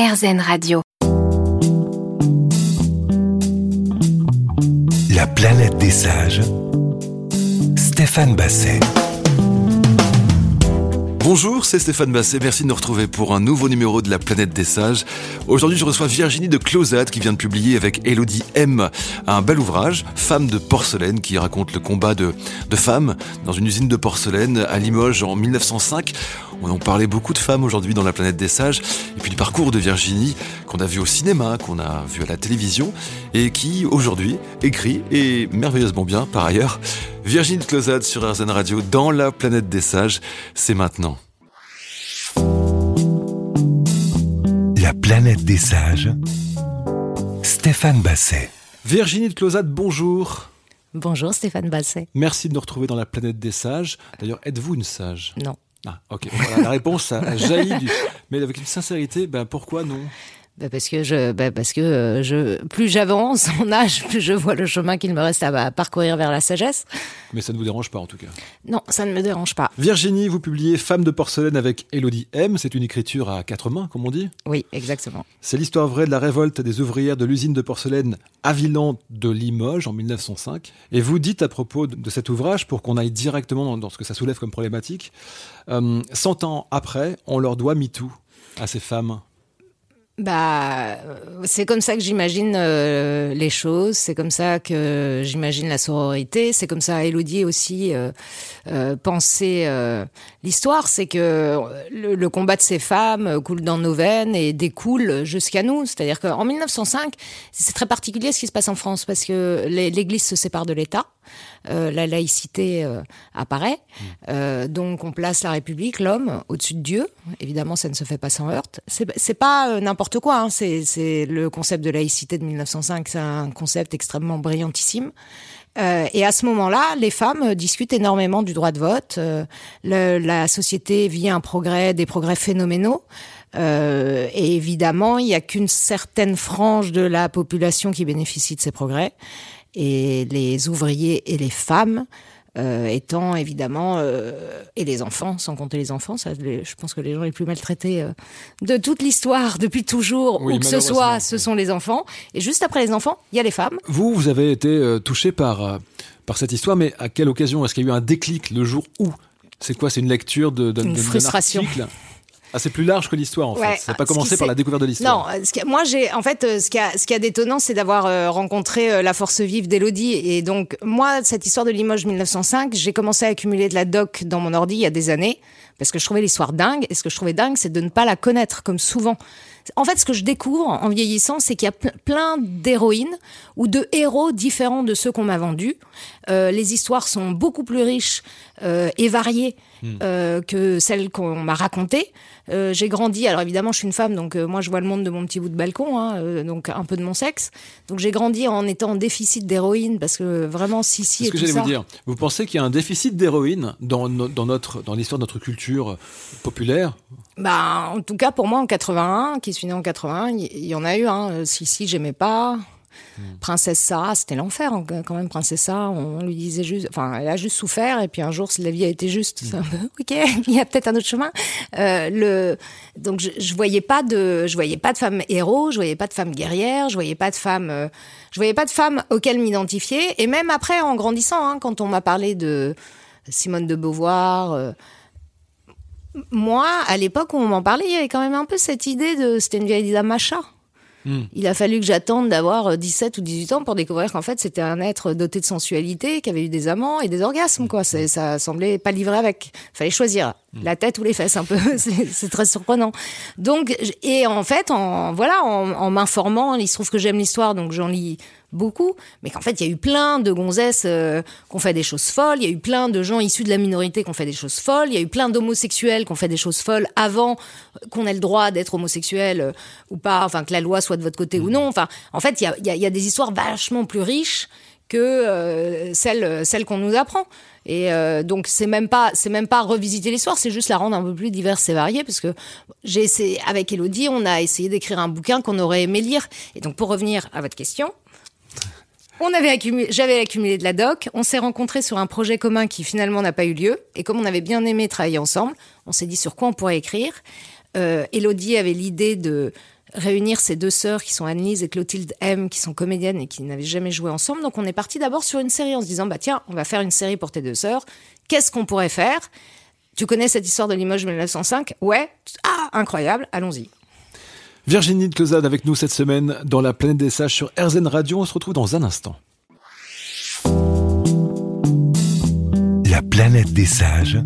RZN Radio. La planète des sages. Stéphane Basset. Bonjour, c'est Stéphane Basset. Merci de nous retrouver pour un nouveau numéro de La Planète des Sages. Aujourd'hui, je reçois Virginie de Closade qui vient de publier avec Elodie M un bel ouvrage, Femme de porcelaine, qui raconte le combat de, de femmes dans une usine de porcelaine à Limoges en 1905. On en parlait beaucoup de femmes aujourd'hui dans La Planète des Sages, et puis du parcours de Virginie qu'on a vu au cinéma, qu'on a vu à la télévision, et qui aujourd'hui écrit, et merveilleusement bien par ailleurs, Virginie de Closade sur RZN Radio dans La Planète des Sages, c'est maintenant. La planète des sages. Stéphane Basset. Virginie de Closade, bonjour. Bonjour Stéphane Basset. Merci de nous retrouver dans La Planète des Sages. D'ailleurs, êtes-vous une sage? Non. Ah, ok. La réponse a jailli du... Mais avec une sincérité, ben pourquoi non? Bah parce que je, bah parce que euh, je, plus j'avance en âge, plus je vois le chemin qu'il me reste à, parcourir vers la sagesse. Mais ça ne vous dérange pas en tout cas. Non, ça ne me dérange pas. Virginie, vous publiez Femme de porcelaine avec Elodie M. C'est une écriture à quatre mains, comme on dit. Oui, exactement. C'est l'histoire vraie de la révolte des ouvrières de l'usine de porcelaine Aviland de Limoges en 1905. Et vous dites à propos de cet ouvrage, pour qu'on aille directement dans ce que ça soulève comme problématique, euh, 100 ans après, on leur doit MeToo à ces femmes. Bah, c'est comme ça que j'imagine euh, les choses, c'est comme ça que j'imagine la sororité, c'est comme ça Elodie aussi euh, euh, pensait euh, l'histoire, c'est que le, le, combat de ces femmes coule dans nos veines et découle jusqu'à nous. C'est-à-dire qu'en 1905, c'est très particulier ce qui se passe en France parce que l'Église se sépare de l'État. Euh, la laïcité euh, apparaît. Mmh. Euh, donc on place la République, l'homme, au-dessus de Dieu. Évidemment, ça ne se fait pas sans heurte. C'est pas n'importe quoi. Hein. C'est le concept de laïcité de 1905. C'est un concept extrêmement brillantissime. Euh, et à ce moment-là, les femmes discutent énormément du droit de vote. Euh, la société vit un progrès, des progrès phénoménaux. Euh, et évidemment, il n'y a qu'une certaine frange de la population qui bénéficie de ces progrès et les ouvriers et les femmes euh, étant évidemment euh, et les enfants, sans compter les enfants, ça, je pense que les gens les plus maltraités euh, de toute l'histoire depuis toujours, où que ce soit, ce sont les enfants. Et juste après les enfants, il y a les femmes. Vous, vous avez été touché par par cette histoire, mais à quelle occasion? Est-ce qu'il y a eu un déclic le jour où? C'est quoi? C'est une lecture de, de, une de, frustration. Ah, c'est plus large que l'histoire en ouais, fait. Ça n'a pas commencé par la découverte de l'histoire. Non, ce qui, moi j'ai en fait ce qui a ce qui a d'étonnant, c'est d'avoir euh, rencontré euh, la force vive d'Elodie et donc moi cette histoire de Limoges 1905, j'ai commencé à accumuler de la doc dans mon ordi il y a des années parce que je trouvais l'histoire dingue et ce que je trouvais dingue, c'est de ne pas la connaître comme souvent. En fait, ce que je découvre en vieillissant, c'est qu'il y a plein d'héroïnes ou de héros différents de ceux qu'on m'a vendus. Euh, les histoires sont beaucoup plus riches euh, et variées hmm. euh, que celles qu'on m'a racontées. J'ai grandi, alors évidemment, je suis une femme, donc moi je vois le monde de mon petit bout de balcon, hein, donc un peu de mon sexe. Donc j'ai grandi en étant en déficit d'héroïne parce que vraiment, si, si. C'est ce que j'allais vous dire. Vous pensez qu'il y a un déficit d'héroïne dans, no, dans, notre, dans l'histoire de notre culture populaire? Bah, en tout cas, pour moi, en 81, qui suis né en 81, il y, y, en a eu. Hein. Si, si, j'aimais pas. Princesse Sarah, c'était l'enfer hein, quand même. Princesse Sarah, on lui disait juste, enfin, elle a juste souffert et puis un jour, la vie a été juste. Mm. ok, il y a peut-être un autre chemin. Euh, le, donc je, je, voyais pas de, je voyais pas de femme héros, je voyais pas de femme guerrière, je voyais pas de femme, euh, je voyais pas de femme auxquelles m'identifier. Et même après, en grandissant, hein, quand on m'a parlé de Simone de Beauvoir. Euh, moi, à l'époque où on m'en parlait, il y avait quand même un peu cette idée de c'était une vieille dame macha. Mm. Il a fallu que j'attende d'avoir 17 ou 18 ans pour découvrir qu'en fait c'était un être doté de sensualité, qui avait eu des amants et des orgasmes quoi. Ça semblait pas livré avec. Fallait choisir. La tête ou les fesses un peu. c'est, très surprenant. Donc et en fait en voilà en, en m'informant, il se trouve que j'aime l'histoire donc j'en lis beaucoup, mais qu'en fait, il y a eu plein de gonzesses euh, qui ont fait des choses folles, il y a eu plein de gens issus de la minorité qui ont fait des choses folles, il y a eu plein d'homosexuels qui ont fait des choses folles avant qu'on ait le droit d'être homosexuel euh, ou pas, enfin que la loi soit de votre côté mmh. ou non. Enfin, en fait, il y a, y, a, y a, des histoires vachement plus riches que euh, celles qu'on nous apprend. Et euh, donc c'est même pas c'est même pas revisiter l'histoire, c'est juste la rendre un peu plus diverse et variée parce que j'ai essayé avec Elodie, on a essayé d'écrire un bouquin qu'on aurait aimé lire. Et donc pour revenir à votre question, on avait accumulé, j'avais accumulé de la doc. On s'est rencontrés sur un projet commun qui finalement n'a pas eu lieu. Et comme on avait bien aimé travailler ensemble, on s'est dit sur quoi on pourrait écrire. Euh, Elodie avait l'idée de réunir ces deux sœurs qui sont Annelise et Clotilde M, qui sont comédiennes et qui n'avaient jamais joué ensemble. Donc on est parti d'abord sur une série en se disant, bah tiens, on va faire une série pour tes deux sœurs. Qu'est-ce qu'on pourrait faire? Tu connais cette histoire de Limoges 1905 Ouais Ah, incroyable, allons-y. Virginie de Closade avec nous cette semaine dans la planète des sages sur RZN Radio. On se retrouve dans un instant. La planète des sages.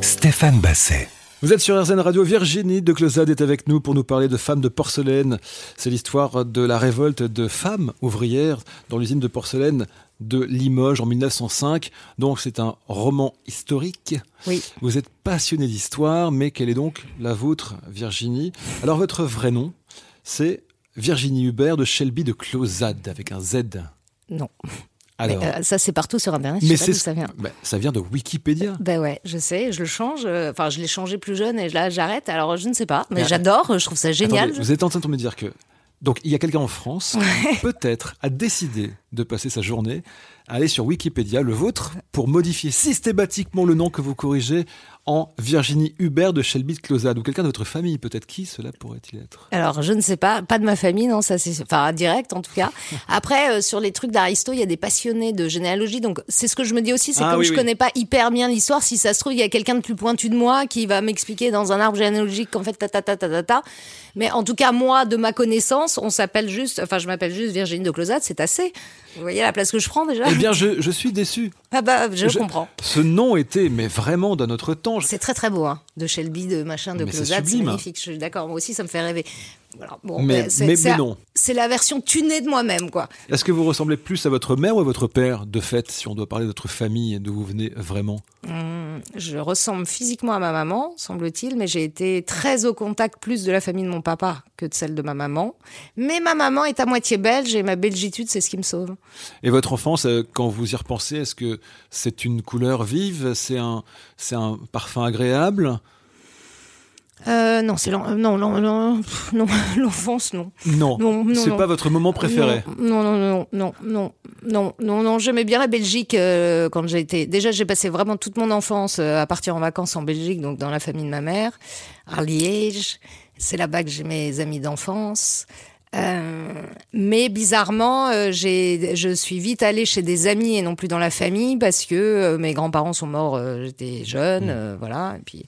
Stéphane Basset. Vous êtes sur RZN Radio. Virginie de Closade est avec nous pour nous parler de Femmes de porcelaine. C'est l'histoire de la révolte de femmes ouvrières dans l'usine de porcelaine de Limoges en 1905. Donc c'est un roman historique. Oui. Vous êtes passionnée d'histoire, mais quelle est donc la vôtre, Virginie? Alors votre vrai nom, c'est Virginie Hubert de Shelby de Closade avec un Z. Non. Alors, Mais, euh, ça, c'est partout sur Internet. Je mais sais pas c'est d'où ça vient. Ben, ça vient de Wikipédia. Ben ouais, je sais, je le change. euh, Enfin, je l'ai changé plus jeune et là, j'arrête. Alors, je ne sais pas, mais Mais j'adore. Je trouve ça génial. Attendez, vous êtes en train de me dire que donc il y a quelqu'un en France qui peut-être a décidé de passer sa journée à aller sur Wikipédia, le vôtre, pour modifier systématiquement le nom que vous corrigez en Virginie Hubert de Shelby de Closade ou quelqu'un de votre famille. Peut-être qui cela pourrait-il être? Alors, je ne sais pas, pas de ma famille, non, ça c'est, enfin, direct en tout cas. Après, euh, sur les trucs d'Aristo, il y a des passionnés de généalogie, donc c'est ce que je me dis aussi, c'est Ah comme oui, je oui. connais pas hyper bien l'histoire, si ça se trouve, il y a quelqu'un de plus pointu de moi qui va m'expliquer dans un arbre généalogique qu'en fait, ta ta ta ta ta ta. Mais en tout cas, moi, de ma connaissance, on s'appelle juste, enfin, je m'appelle juste Virginie de Closade, c'est assez. Vous voyez la place que je prends déjà? Eh bien, je, je suis déçu. Ah bah, je, je- comprends. Ce nom était, mais vraiment d'un autre temps. C'est très très beau, hein, de Shelby, de machin, de Mais c'est sublime. magnifique. Je suis d'accord, moi aussi, ça me fait rêver. Voilà, bon, Mais- mais non. C'est la version tunée de moi-même, quoi. Est-ce que vous ressemblez plus à votre mère ou à votre père, de fait, si on doit parler de votre famille d'où vous venez vraiment? Je ressemble physiquement à ma maman, semble-t-il, mais j'ai été très au contact plus de la famille de mon papa que de celle de ma maman. Mais ma maman est à moitié belge et ma belgitude, c'est ce qui me sauve. Et votre enfance, euh, quand vous y repensez, est-ce que c'est une couleur vive C'est un, c'est un parfum agréable? Euh, non, c'est l'en- non, non, non, non, l'enfance, non. Non, Non, non, c'est non. pas votre moment préféré. Non, non, non, non, non, non, non, non. J'aimais bien la Belgique euh, quand j'ai été. Déjà, j'ai passé vraiment toute mon enfance euh, à partir en vacances en Belgique, donc dans la famille de ma mère, à Liège. C'est là-bas que j'ai mes amis d'enfance. Euh, mais bizarrement, euh, j'ai, je suis vite allée chez des amis et non plus dans la famille parce que euh, mes grands-parents sont morts, euh, j'étais jeune, euh, voilà, et puis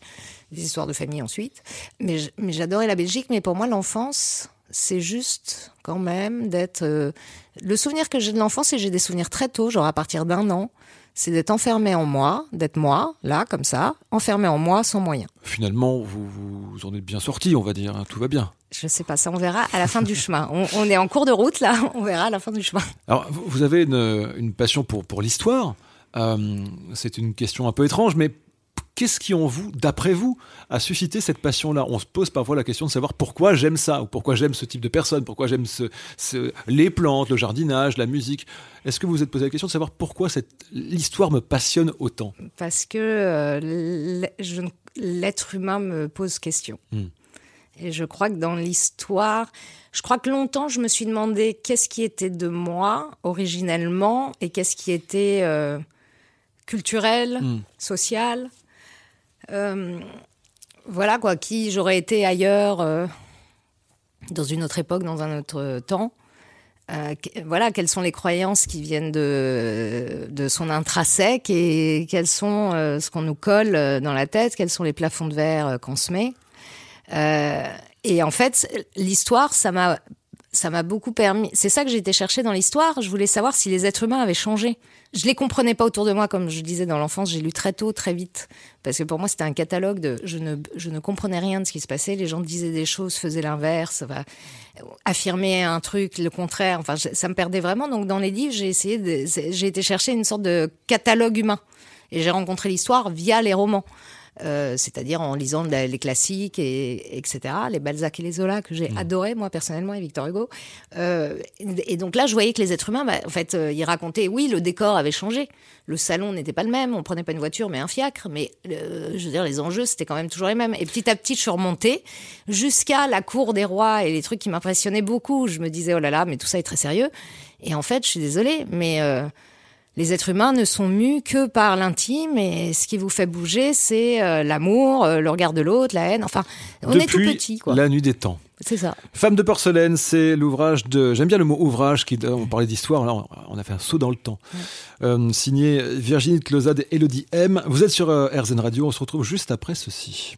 des histoires de famille ensuite. Mais, j'adorais la Belgique, mais pour moi, l'enfance, c'est juste quand même d'être. le souvenir que j'ai de l'enfance, et j'ai des souvenirs très tôt, genre à partir d'un an, c'est d'être enfermé en moi, d'être moi, là, comme ça, enfermé en moi sans moyens. Finalement, vous, vous en êtes bien sorti, on va dire. hein, tout va bien. Je sais pas, ça on verra à la fin du chemin. On, on est en cours de route là, on verra à la fin du chemin. Alors, vous vous avez une, une passion pour, pour l'histoire. Euh, c'est une question un peu étrange, mais qu'est-ce qui en vous, d'après vous, a suscité cette passion-là? On se pose parfois la question de savoir pourquoi j'aime ça, ou pourquoi j'aime ce type de personne, pourquoi j'aime ce, ce- les plantes, le jardinage, la musique. Est-ce que vous vous êtes posé la question de savoir pourquoi l'histoire me passionne autant? Parce que euh, l'être humain me pose question. Hmm. Et je crois que dans l'histoire, je crois que longtemps je me suis demandé qu'est-ce qui était de moi originellement et qu'est-ce qui était euh, culturel, Hmm. social. Euh, voilà quoi, qui j'aurais été ailleurs, euh, dans une autre époque, dans un autre temps. Euh, voilà, quelles sont les croyances qui viennent de, de son intrinsèque et quels sont ce qu'on nous colle dans la tête, quels sont les plafonds de verre qu'on se met. Et en fait, l'histoire, ça m'a, ça m'a beaucoup permis. C'est ça que été chercher dans l'histoire. Je voulais savoir si les êtres humains avaient changé. Je les comprenais pas autour de moi, comme je disais dans l'enfance. J'ai lu très tôt, très vite, parce que pour moi c'était un catalogue de. Je ne, je ne comprenais rien de ce qui se passait. Les gens disaient des choses, faisaient l'inverse, va affirmer un truc, le contraire. Enfin, ça me perdait vraiment. Donc dans les livres, j'ai essayé, de, j'ai été chercher une sorte de catalogue humain, et j'ai rencontré l'histoire via les romans. Euh, c'est-à-dire en lisant la- les classiques et etc. Les Balzac et les Zola que j'ai adoré moi personnellement et Victor Hugo. Euh, et et donc là, je voyais que les êtres humains, bah, en fait, euh, ils racontaient, oui, le décor avait changé, le salon n'était pas le même, on prenait pas une voiture mais un fiacre, mais je veux dire les enjeux c'était quand même toujours les mêmes. Et petit à petit, je suis remontée jusqu'à la cour des rois et les trucs qui m'impressionnaient beaucoup. Je me disais oh là là, mais tout ça est très sérieux. Et en fait, je suis désolée, mais les êtres humains ne sont mus que par l'intime et ce qui vous fait bouger, c'est euh, l'amour, euh, le regard de l'autre, la haine. Enfin, on est tout petit, quoi. La nuit des temps. C'est ça. Femme de porcelaine, c'est l'ouvrage de. J'aime bien le mot ouvrage. Qui, on parlait d'histoire. Là, on a fait un saut dans le temps. Euh, signé Virginie de Closade et Elodie M. Vous êtes sur RZN Radio. On se retrouve juste après ceci.